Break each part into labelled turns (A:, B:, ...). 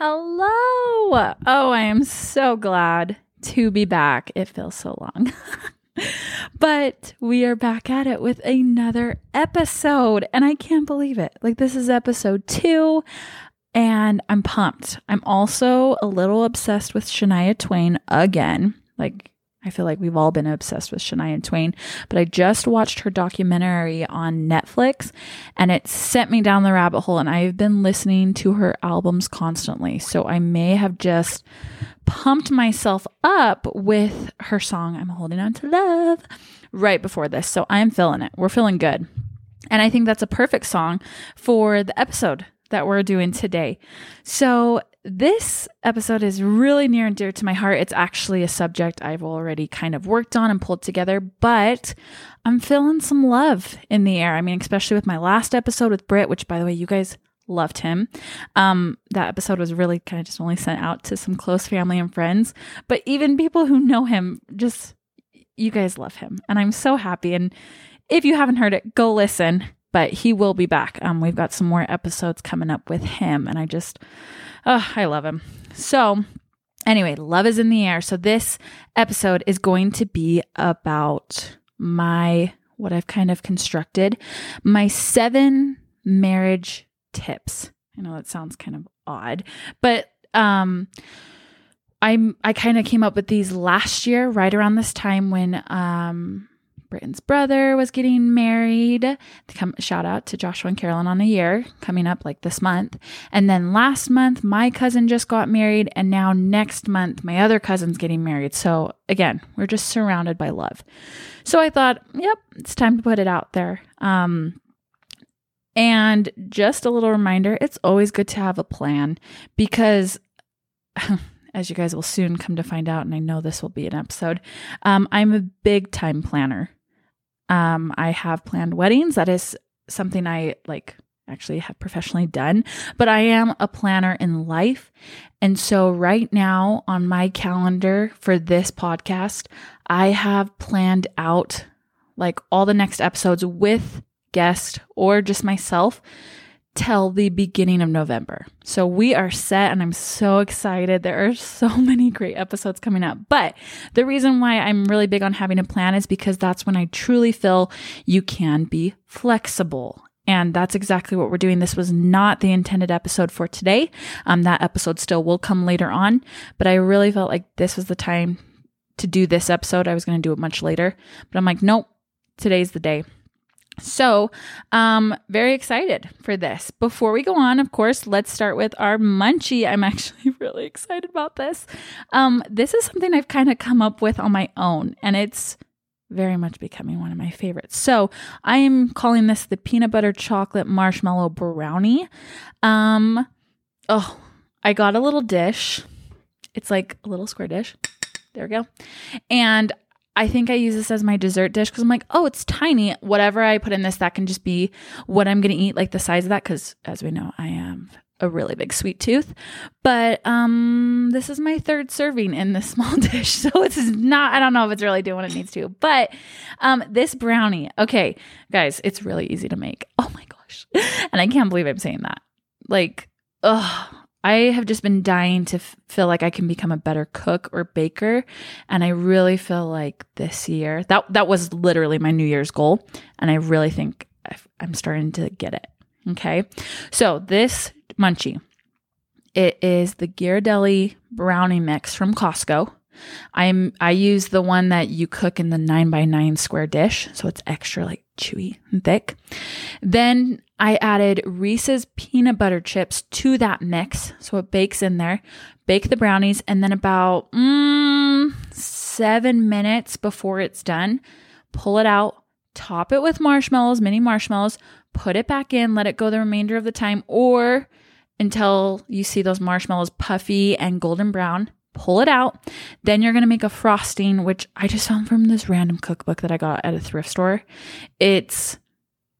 A: Hello. Oh, I am so glad to be back. It feels so long. but we are back at it with another episode, and I can't believe it. Like, this is episode two, and I'm pumped. I'm also a little obsessed with Shania Twain again. Like, I feel like we've all been obsessed with Shania Twain, but I just watched her documentary on Netflix and it sent me down the rabbit hole. And I've been listening to her albums constantly. So I may have just pumped myself up with her song, I'm Holding On to Love, right before this. So I'm feeling it. We're feeling good. And I think that's a perfect song for the episode that we're doing today. So this episode is really near and dear to my heart. It's actually a subject I've already kind of worked on and pulled together, but I'm feeling some love in the air. I mean, especially with my last episode with Britt, which by the way, you guys loved him. Um, that episode was really kind of just only sent out to some close family and friends, but even people who know him, just you guys love him. And I'm so happy. And if you haven't heard it, go listen. But he will be back. Um, we've got some more episodes coming up with him, and I just Oh, I love him. So, anyway, love is in the air. So, this episode is going to be about my, what I've kind of constructed, my seven marriage tips. I know that sounds kind of odd, but, um, I'm I kind of came up with these last year, right around this time when um Britton's brother was getting married. Come, shout out to Joshua and Carolyn on a year coming up like this month. And then last month, my cousin just got married. And now next month, my other cousin's getting married. So again, we're just surrounded by love. So I thought, yep, it's time to put it out there. Um, and just a little reminder it's always good to have a plan because. as you guys will soon come to find out, and I know this will be an episode, um, I'm a big time planner. Um, I have planned weddings. That is something I like actually have professionally done, but I am a planner in life. And so, right now on my calendar for this podcast, I have planned out like all the next episodes with guest or just myself till the beginning of November. So we are set and I'm so excited. There are so many great episodes coming up. But the reason why I'm really big on having a plan is because that's when I truly feel you can be flexible. And that's exactly what we're doing. This was not the intended episode for today. Um, that episode still will come later on, but I really felt like this was the time to do this episode. I was going to do it much later, but I'm like, nope, today's the day. So, um, very excited for this. Before we go on, of course, let's start with our munchie. I'm actually really excited about this. Um, this is something I've kind of come up with on my own, and it's very much becoming one of my favorites. So, I am calling this the peanut butter chocolate marshmallow brownie. Um, oh, I got a little dish. It's like a little square dish. There we go. And I think I use this as my dessert dish because I'm like, oh, it's tiny. Whatever I put in this, that can just be what I'm going to eat, like the size of that. Because as we know, I am a really big sweet tooth. But um, this is my third serving in this small dish. So it's not, I don't know if it's really doing what it needs to. But um, this brownie, okay, guys, it's really easy to make. Oh my gosh. And I can't believe I'm saying that. Like, oh, I have just been dying to f- feel like I can become a better cook or baker, and I really feel like this year that that was literally my New Year's goal, and I really think I'm starting to get it. Okay, so this munchie, it is the Ghirardelli brownie mix from Costco. I'm I use the one that you cook in the nine by nine square dish, so it's extra like chewy and thick. Then I added Reese's peanut butter chips to that mix. So it bakes in there. Bake the brownies, and then about mm, seven minutes before it's done, pull it out, top it with marshmallows, mini marshmallows, put it back in, let it go the remainder of the time, or until you see those marshmallows puffy and golden brown. Pull it out. Then you're going to make a frosting, which I just found from this random cookbook that I got at a thrift store. It's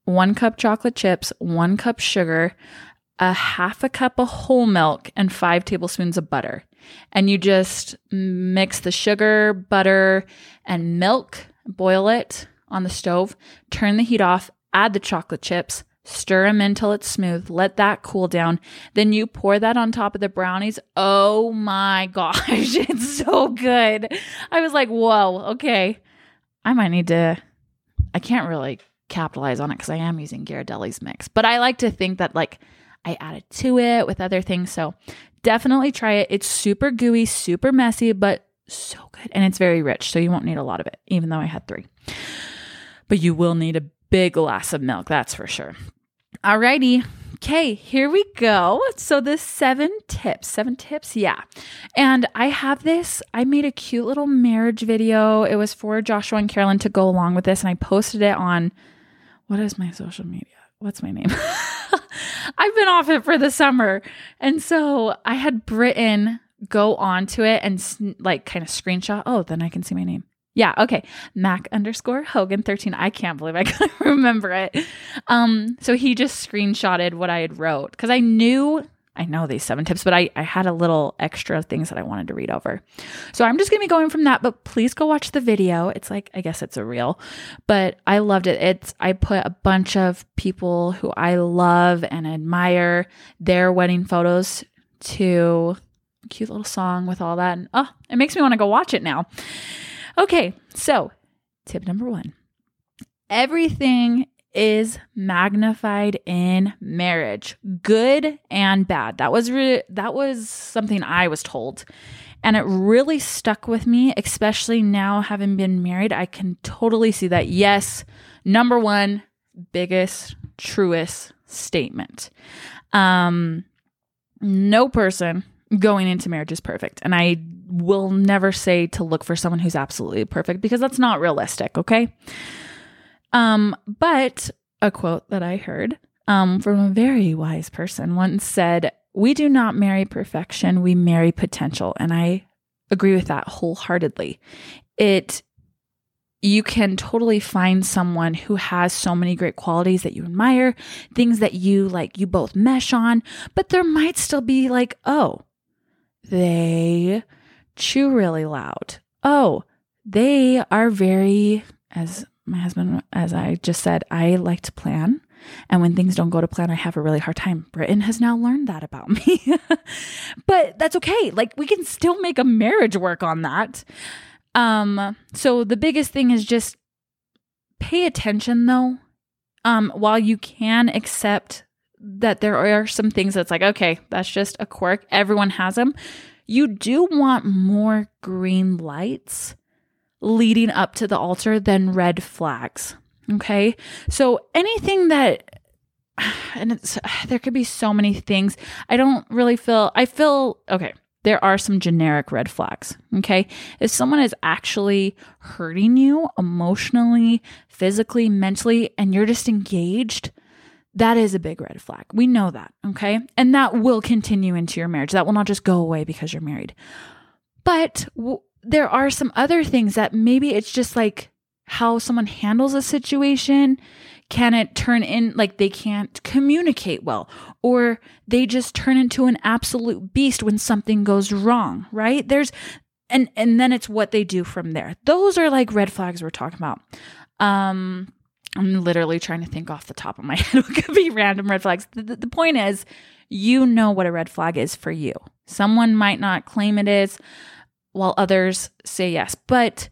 A: one cup chocolate chips, one cup sugar, a half a cup of whole milk, and five tablespoons of butter. And you just mix the sugar, butter, and milk, boil it on the stove, turn the heat off, add the chocolate chips, Stir them until it's smooth. Let that cool down. Then you pour that on top of the brownies. Oh my gosh, it's so good. I was like, whoa, okay. I might need to, I can't really capitalize on it because I am using Ghirardelli's mix, but I like to think that like I added to it with other things. So definitely try it. It's super gooey, super messy, but so good. And it's very rich. So you won't need a lot of it, even though I had three. But you will need a big glass of milk, that's for sure. Alrighty. Okay, here we go. So the seven tips, seven tips, yeah. And I have this. I made a cute little marriage video. It was for Joshua and Carolyn to go along with this, and I posted it on what is my social media? What's my name? I've been off it for the summer, and so I had Britton go onto it and like kind of screenshot. Oh, then I can see my name. Yeah, okay. Mac underscore Hogan 13. I can't believe I can remember it. Um, so he just screenshotted what I had wrote because I knew I know these seven tips, but I, I had a little extra things that I wanted to read over. So I'm just gonna be going from that, but please go watch the video. It's like I guess it's a reel, but I loved it. It's I put a bunch of people who I love and admire their wedding photos to cute little song with all that. And oh, it makes me want to go watch it now. Okay, so tip number one everything is magnified in marriage good and bad that was re- that was something i was told and it really stuck with me especially now having been married i can totally see that yes number one biggest truest statement um no person going into marriage is perfect. And I will never say to look for someone who's absolutely perfect because that's not realistic, okay? Um, but a quote that I heard um, from a very wise person once said, We do not marry perfection, we marry potential. And I agree with that wholeheartedly. It you can totally find someone who has so many great qualities that you admire, things that you like, you both mesh on, but there might still be like, oh, they chew really loud. Oh, they are very, as my husband, as I just said, I like to plan. And when things don't go to plan, I have a really hard time. Britain has now learned that about me. but that's okay. Like we can still make a marriage work on that. Um, so the biggest thing is just pay attention though. Um, while you can accept that there are some things that's like, okay, that's just a quirk. Everyone has them. You do want more green lights leading up to the altar than red flags. Okay. So anything that, and it's, there could be so many things. I don't really feel, I feel, okay, there are some generic red flags. Okay. If someone is actually hurting you emotionally, physically, mentally, and you're just engaged, that is a big red flag. We know that, okay? And that will continue into your marriage. That will not just go away because you're married. But w- there are some other things that maybe it's just like how someone handles a situation. Can it turn in like they can't communicate well, or they just turn into an absolute beast when something goes wrong, right? There's and and then it's what they do from there. Those are like red flags we're talking about. Um I'm literally trying to think off the top of my head what could be random red flags. The, the, the, point is, you know what a red flag is for you. Someone might not claim it is, while others say yes. But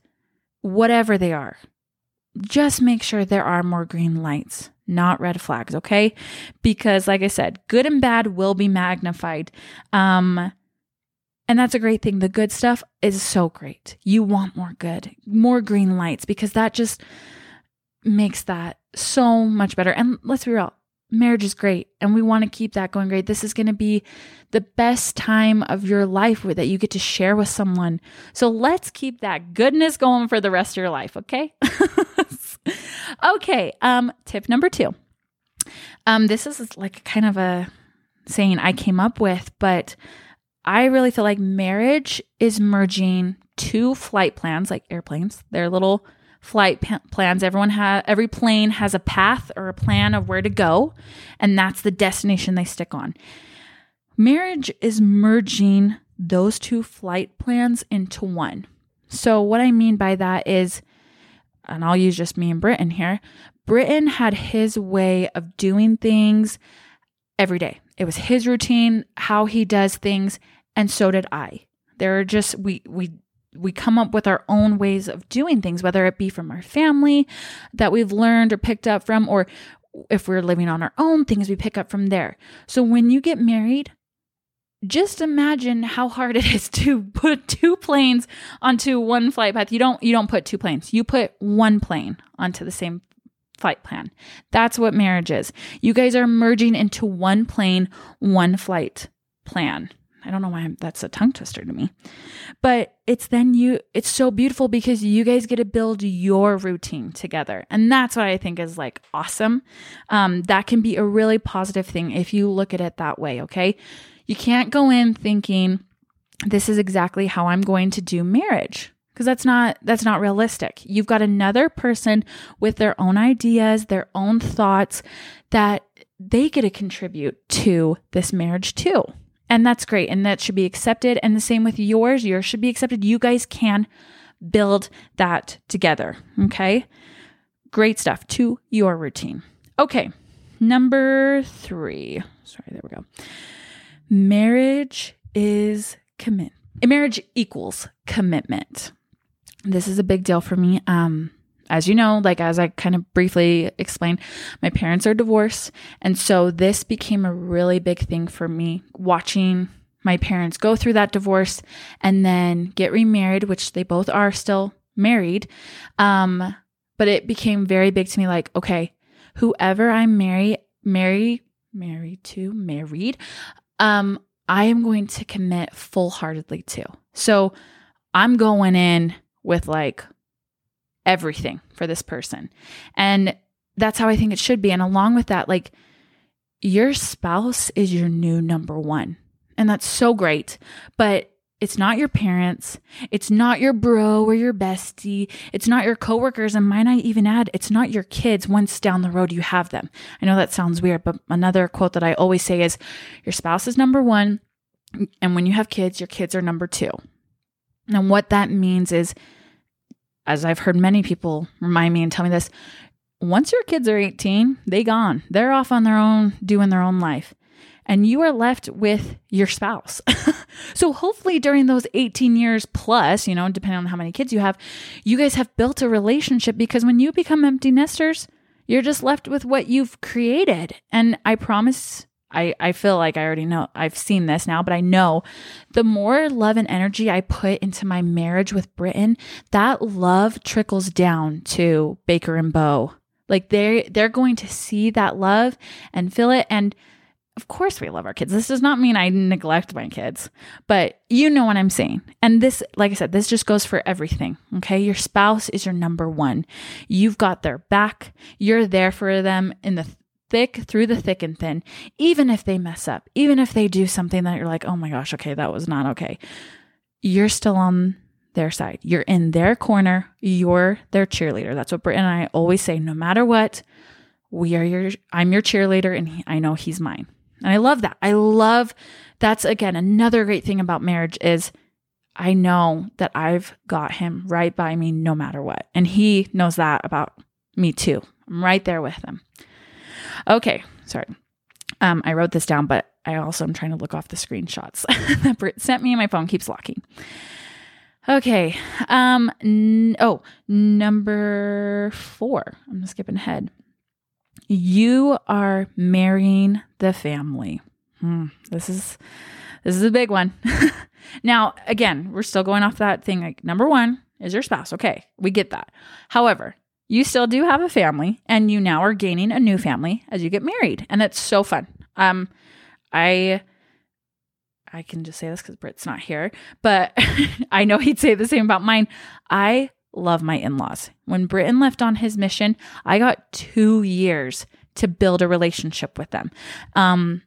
A: whatever they are, just make sure there are more green lights, not red flags, okay? Because, like I said, good and bad will be magnified. Um, and that's a great thing. The good stuff is so great. You want more good, more green lights, because that just makes that so much better. And let's be real, marriage is great and we want to keep that going great. This is going to be the best time of your life that you get to share with someone. So let's keep that goodness going for the rest of your life, okay? okay, um tip number 2. Um this is like kind of a saying I came up with, but I really feel like marriage is merging two flight plans like airplanes. They're little flight p- plans. Everyone has every plane has a path or a plan of where to go, and that's the destination they stick on. Marriage is merging those two flight plans into one. So what I mean by that is and I'll use just me and Britton here, Britton had his way of doing things every day. It was his routine, how he does things, and so did I. There are just we we we come up with our own ways of doing things, whether it be from our family that we've learned or picked up from, or if we're living on our own, things we pick up from there. So when you get married, just imagine how hard it is to put two planes onto one flight path. You don't you don't put two planes. You put one plane onto the same flight plan. That's what marriage is. You guys are merging into one plane, one flight plan. I don't know why I'm, that's a tongue twister to me. But it's then you, it's so beautiful because you guys get to build your routine together. And that's what I think is like awesome. Um, that can be a really positive thing if you look at it that way. Okay. You can't go in thinking, this is exactly how I'm going to do marriage because that's not that's not realistic. You've got another person with their own ideas, their own thoughts that they get to contribute to this marriage too. And that's great. And that should be accepted. And the same with yours. Yours should be accepted. You guys can build that together. Okay. Great stuff to your routine. Okay. Number three. Sorry, there we go. Marriage is commit. Marriage equals commitment. This is a big deal for me. Um, as you know, like as I kind of briefly explained, my parents are divorced. And so this became a really big thing for me watching my parents go through that divorce and then get remarried, which they both are still married. Um, but it became very big to me like, okay, whoever I marry, marry, married to, married, um, I am going to commit full heartedly to. So I'm going in with like everything for this person. And that's how I think it should be. And along with that, like your spouse is your new number one. And that's so great. But it's not your parents. It's not your bro or your bestie. It's not your coworkers. And might I even add, it's not your kids once down the road you have them. I know that sounds weird, but another quote that I always say is your spouse is number one. And when you have kids, your kids are number two. And what that means is as I've heard many people remind me and tell me this, once your kids are 18, they gone. They're off on their own, doing their own life. And you are left with your spouse. so hopefully during those 18 years plus, you know, depending on how many kids you have, you guys have built a relationship because when you become empty nesters, you're just left with what you've created. And I promise I, I feel like I already know, I've seen this now, but I know the more love and energy I put into my marriage with Britton, that love trickles down to Baker and Bo. Like they they're going to see that love and feel it. And of course we love our kids. This does not mean I neglect my kids, but you know what I'm saying. And this, like I said, this just goes for everything. Okay. Your spouse is your number one. You've got their back. You're there for them in the thick through the thick and thin, even if they mess up, even if they do something that you're like, oh my gosh, okay, that was not okay. You're still on their side. You're in their corner. You're their cheerleader. That's what Britt and I always say. No matter what, we are your. I'm your cheerleader, and he, I know he's mine. And I love that. I love that's again another great thing about marriage is I know that I've got him right by me no matter what, and he knows that about me too. I'm right there with him. Okay, sorry. Um, I wrote this down, but I also am trying to look off the screenshots that Britt sent me, and my phone keeps locking. Okay. Um. N- oh, number four. I'm skipping ahead. You are marrying the family. Hmm, this is this is a big one. now, again, we're still going off that thing. Like number one is your spouse. Okay, we get that. However, you still do have a family and you now are gaining a new family as you get married and it's so fun. Um i i can just say this because britt's not here but i know he'd say the same about mine. I love my in-laws. When britton left on his mission i got two years to build a relationship with them. Um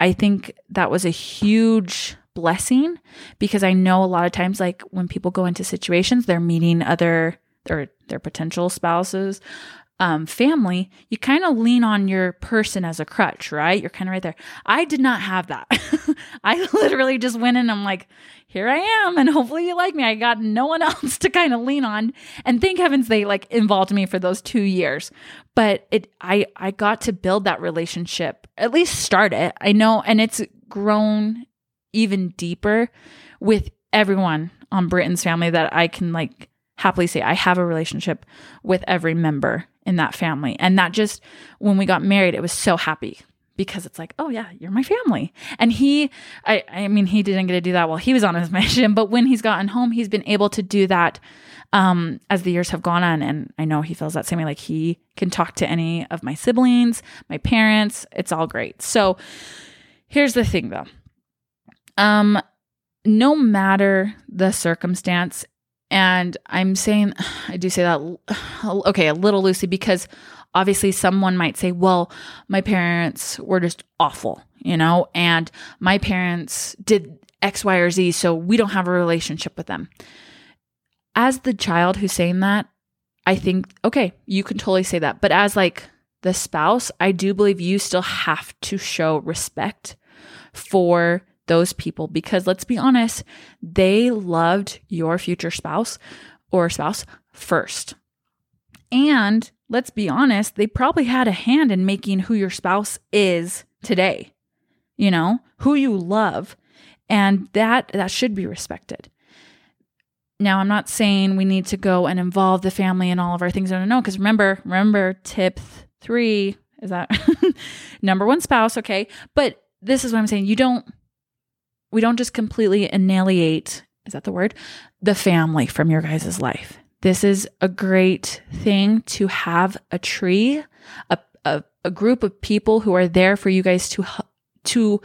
A: i think that was a huge blessing because i know a lot of times like when people go into situations they're meeting other or their potential spouses um, family, you kind of lean on your person as a crutch, right? You're kind of right there. I did not have that. I literally just went in. And I'm like, here I am, and hopefully you like me. I got no one else to kind of lean on, and thank heavens they like involved me for those two years. But it, I, I got to build that relationship, at least start it. I know, and it's grown even deeper with everyone on Britain's family that I can like happily say I have a relationship with every member in that family. And that just when we got married, it was so happy because it's like, oh yeah, you're my family. And he I I mean he didn't get to do that while he was on his mission, but when he's gotten home, he's been able to do that um as the years have gone on and I know he feels that same way like he can talk to any of my siblings, my parents, it's all great. So here's the thing though. Um no matter the circumstance and I'm saying, I do say that, okay, a little loosely because obviously someone might say, well, my parents were just awful, you know, and my parents did X, Y, or Z, so we don't have a relationship with them. As the child who's saying that, I think, okay, you can totally say that. But as like the spouse, I do believe you still have to show respect for those people because let's be honest, they loved your future spouse or spouse first. And let's be honest, they probably had a hand in making who your spouse is today. You know, who you love, and that that should be respected. Now, I'm not saying we need to go and involve the family in all of our things. No, no, no. Because remember, remember, tip three is that number one spouse. Okay, but this is what I'm saying. You don't we don't just completely annihilate, is that the word? The family from your guys' life. This is a great thing to have a tree, a, a, a group of people who are there for you guys to, to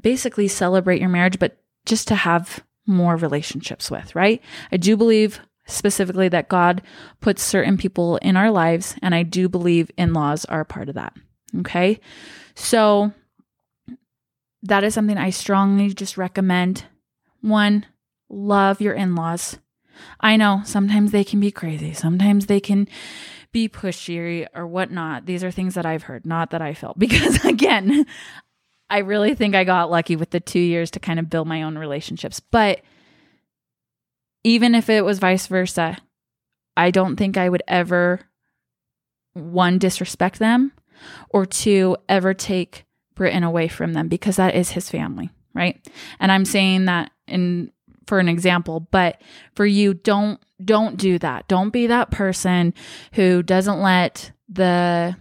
A: basically celebrate your marriage, but just to have more relationships with, right? I do believe specifically that God puts certain people in our lives, and I do believe in laws are a part of that. Okay. So that is something I strongly just recommend. One, love your in laws. I know sometimes they can be crazy, sometimes they can be pushy or whatnot. These are things that I've heard, not that I felt, because again, I really think I got lucky with the two years to kind of build my own relationships. But even if it was vice versa, I don't think I would ever, one, disrespect them, or two, ever take Britton away from them because that is his family, right? And I'm saying that in for an example, but for you don't don't do that. Don't be that person who doesn't let the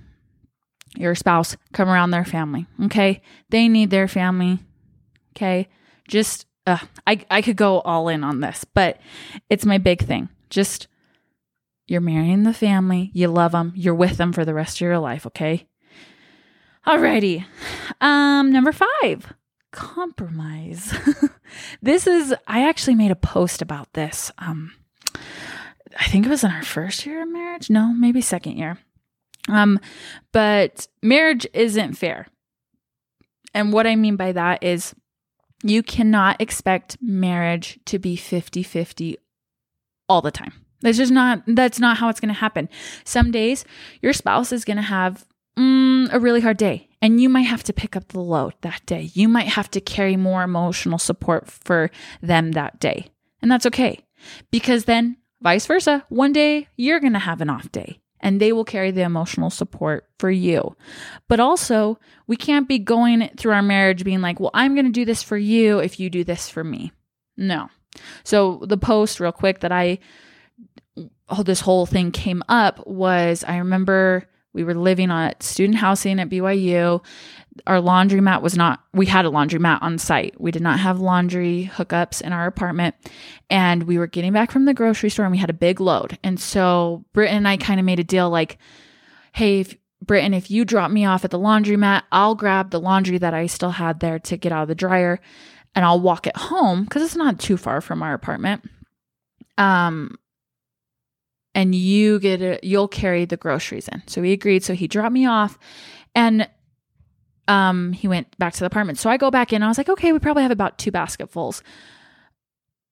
A: your spouse come around their family, okay? They need their family. Okay? Just uh, I I could go all in on this, but it's my big thing. Just you're marrying the family, you love them, you're with them for the rest of your life, okay? Alrighty. Um, number five, compromise. this is I actually made a post about this. Um I think it was in our first year of marriage. No, maybe second year. Um, but marriage isn't fair. And what I mean by that is you cannot expect marriage to be 50-50 all the time. That's just not that's not how it's going to happen. Some days your spouse is going to have mm, a really hard day and you might have to pick up the load that day. You might have to carry more emotional support for them that day. And that's okay because then vice versa, one day you're going to have an off day and they will carry the emotional support for you. But also, we can't be going through our marriage being like, well, I'm going to do this for you if you do this for me. No. So, the post, real quick, that I, oh, this whole thing came up was I remember we were living on student housing at BYU. Our laundromat was not, we had a laundromat on site. We did not have laundry hookups in our apartment. And we were getting back from the grocery store and we had a big load. And so Britton and I kind of made a deal like, hey, if, Britton, if you drop me off at the laundromat, I'll grab the laundry that I still had there to get out of the dryer and I'll walk it home because it's not too far from our apartment. Um, and you get it you'll carry the groceries in so he agreed so he dropped me off and um he went back to the apartment so i go back in i was like okay we probably have about two basketfuls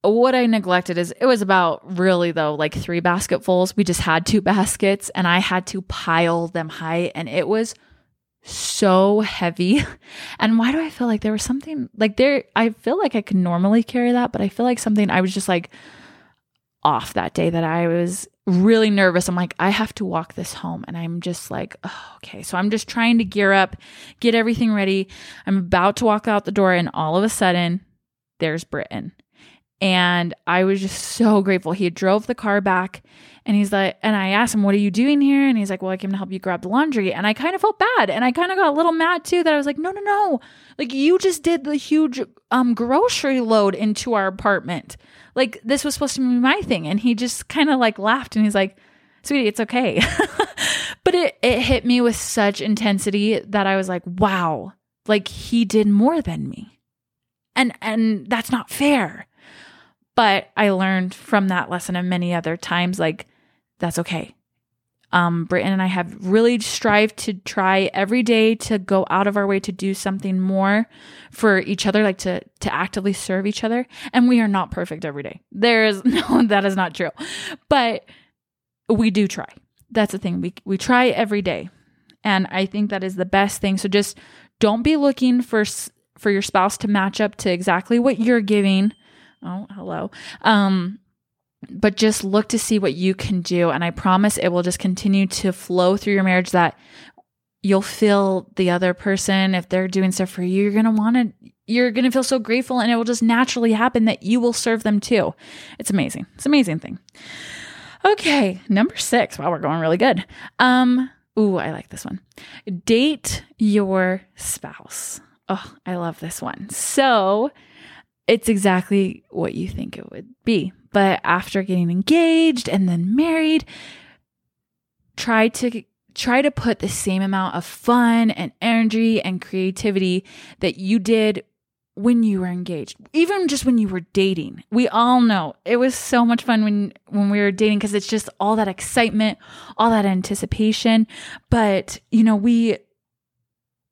A: what I neglected is it was about really though like three basketfuls. We just had two baskets and I had to pile them high and it was so heavy. And why do I feel like there was something like there I feel like I could normally carry that, but I feel like something I was just like off that day that I was really nervous. I'm like, I have to walk this home. And I'm just like, oh, okay. So I'm just trying to gear up, get everything ready. I'm about to walk out the door, and all of a sudden, there's Britton. And I was just so grateful. He drove the car back and he's like, and I asked him, What are you doing here? And he's like, Well, I came to help you grab the laundry. And I kind of felt bad. And I kind of got a little mad too that I was like, No, no, no. Like, you just did the huge um, grocery load into our apartment. Like, this was supposed to be my thing. And he just kind of like laughed and he's like, Sweetie, it's okay. but it, it hit me with such intensity that I was like, Wow, like he did more than me. And, and that's not fair but I learned from that lesson and many other times, like, that's okay. Um, and I have really strived to try every day to go out of our way to do something more for each other, like to to actively serve each other. And we are not perfect every day. There is no, that is not true, but we do try. That's the thing. We we try every day, and I think that is the best thing. So just don't be looking for for your spouse to match up to exactly what you're giving Oh, hello. Um, but just look to see what you can do. And I promise it will just continue to flow through your marriage that you'll feel the other person, if they're doing stuff for you, you're going to want to, you're going to feel so grateful and it will just naturally happen that you will serve them too. It's amazing. It's amazing thing. Okay. Number six. Wow, we're going really good. Um, ooh, I like this one. Date your spouse. Oh, I love this one. So, it's exactly what you think it would be. But after getting engaged and then married, try to try to put the same amount of fun and energy and creativity that you did when you were engaged even just when you were dating we all know it was so much fun when when we were dating because it's just all that excitement all that anticipation but you know we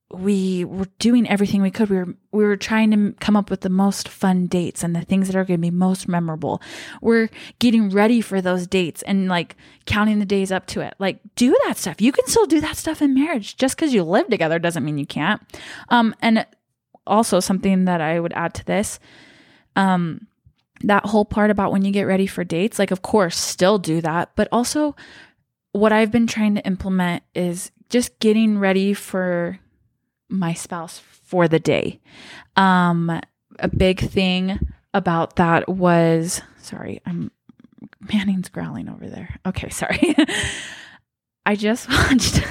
A: we were doing everything we could. We were we were trying to come up with the most fun dates and the things that are going to be most memorable. We're getting ready for those dates and like counting the days up to it. Like do that stuff. You can still do that stuff in marriage. Just because you live together doesn't mean you can't. Um, and also something that I would add to this, um, that whole part about when you get ready for dates. Like of course, still do that, but also what I've been trying to implement is just getting ready for my spouse for the day. Um, a big thing about that was sorry, I'm Manning's growling over there. Okay, sorry. I just watched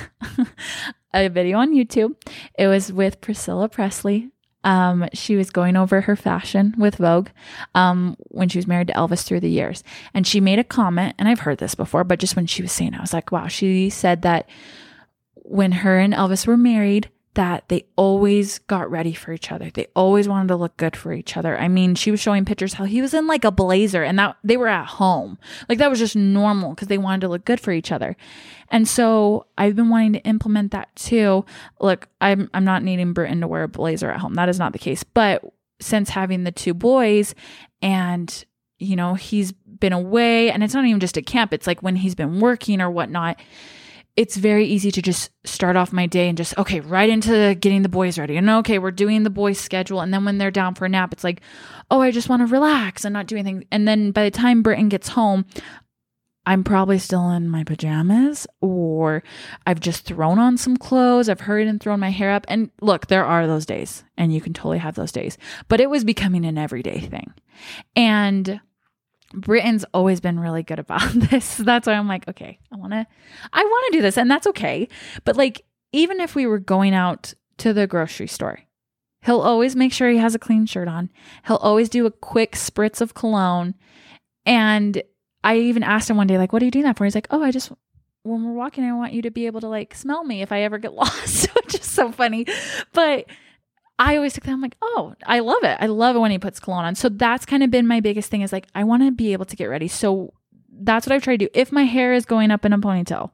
A: a video on YouTube. It was with Priscilla Presley. Um, she was going over her fashion with Vogue um, when she was married to Elvis through the years. And she made a comment, and I've heard this before, but just when she was saying it, I was like, wow, she said that when her and Elvis were married, that they always got ready for each other. They always wanted to look good for each other. I mean, she was showing pictures how he was in like a blazer and that they were at home. Like that was just normal because they wanted to look good for each other. And so I've been wanting to implement that too. Look, I'm I'm not needing Britton to wear a blazer at home. That is not the case. But since having the two boys and you know, he's been away and it's not even just at camp, it's like when he's been working or whatnot it's very easy to just start off my day and just okay right into getting the boys ready. And okay we're doing the boys schedule. And then when they're down for a nap it's like oh i just want to relax and not do anything. And then by the time Britton gets home i'm probably still in my pajamas or i've just thrown on some clothes. I've hurried and thrown my hair up. And look there are those days and you can totally have those days. But it was becoming an everyday thing. And Britton's always been really good about this. That's why I'm like, okay, I want to I want to do this and that's okay. But like even if we were going out to the grocery store, he'll always make sure he has a clean shirt on. He'll always do a quick spritz of cologne. And I even asked him one day like, "What are you doing that for?" He's like, "Oh, I just when we're walking, I want you to be able to like smell me if I ever get lost," which is so funny. But I always took that. I'm like, oh, I love it. I love it when he puts cologne on. So that's kind of been my biggest thing is like, I want to be able to get ready. So that's what I've tried to do. If my hair is going up in a ponytail,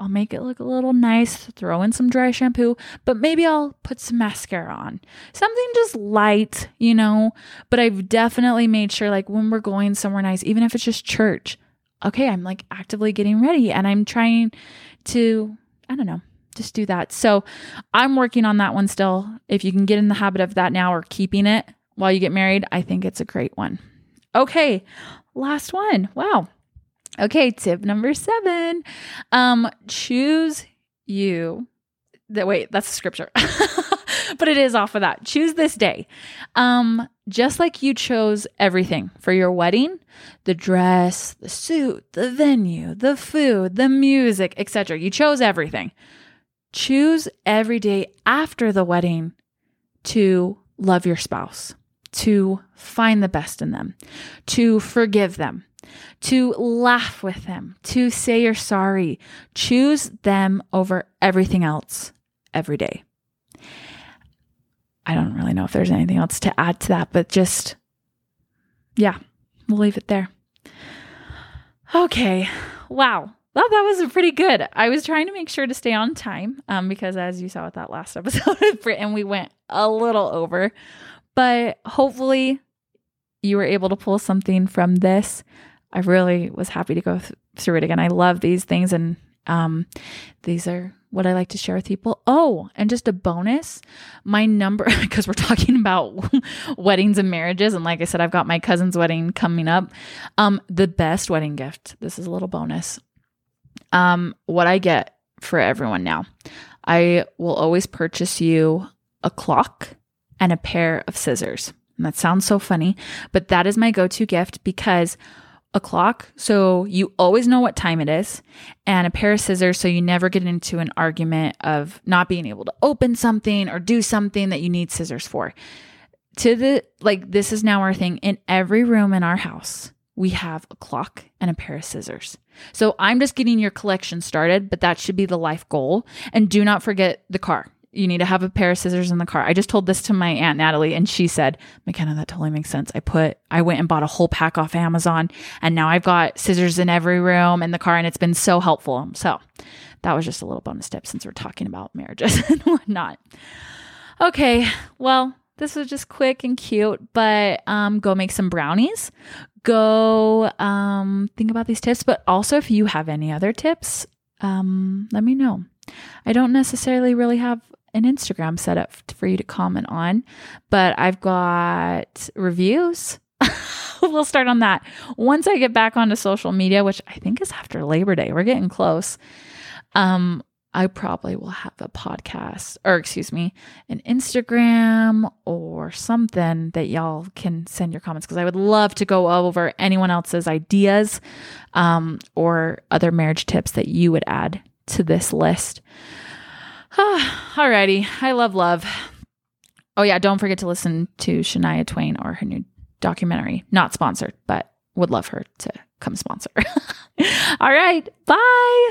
A: I'll make it look a little nice, throw in some dry shampoo, but maybe I'll put some mascara on. Something just light, you know. But I've definitely made sure, like, when we're going somewhere nice, even if it's just church, okay, I'm like actively getting ready and I'm trying to, I don't know, just do that. So I'm working on that one still. If you can get in the habit of that now or keeping it while you get married, I think it's a great one. Okay, last one. Wow. Okay, tip number seven. Um, choose you. That wait, that's a scripture. but it is off of that. Choose this day. Um, just like you chose everything for your wedding, the dress, the suit, the venue, the food, the music, etc. You chose everything. Choose every day after the wedding to love your spouse, to find the best in them, to forgive them, to laugh with them, to say you're sorry. Choose them over everything else every day. I don't really know if there's anything else to add to that, but just, yeah, we'll leave it there. Okay. Wow. Well, that was pretty good. I was trying to make sure to stay on time um, because, as you saw with that last episode, and we went a little over, but hopefully you were able to pull something from this. I really was happy to go th- through it again. I love these things, and um, these are what I like to share with people. Oh, and just a bonus my number, because we're talking about weddings and marriages. And like I said, I've got my cousin's wedding coming up. Um, the best wedding gift, this is a little bonus. Um, what I get for everyone now, I will always purchase you a clock and a pair of scissors. And that sounds so funny, but that is my go to gift because a clock so you always know what time it is and a pair of scissors so you never get into an argument of not being able to open something or do something that you need scissors for to the like this is now our thing in every room in our house we have a clock and a pair of scissors so i'm just getting your collection started but that should be the life goal and do not forget the car you need to have a pair of scissors in the car. I just told this to my aunt Natalie and she said, McKenna, that totally makes sense. I put, I went and bought a whole pack off Amazon and now I've got scissors in every room in the car and it's been so helpful. So that was just a little bonus tip since we're talking about marriages and whatnot. Okay. Well, this was just quick and cute, but um, go make some brownies. Go um, think about these tips, but also if you have any other tips, um, let me know. I don't necessarily really have an Instagram set up for you to comment on, but I've got reviews. we'll start on that. Once I get back onto social media, which I think is after Labor Day, we're getting close. Um, I probably will have a podcast or excuse me, an Instagram or something that y'all can send your comments because I would love to go over anyone else's ideas um, or other marriage tips that you would add to this list. Alrighty. I love love. Oh, yeah. Don't forget to listen to Shania Twain or her new documentary. Not sponsored, but would love her to come sponsor. All right. Bye.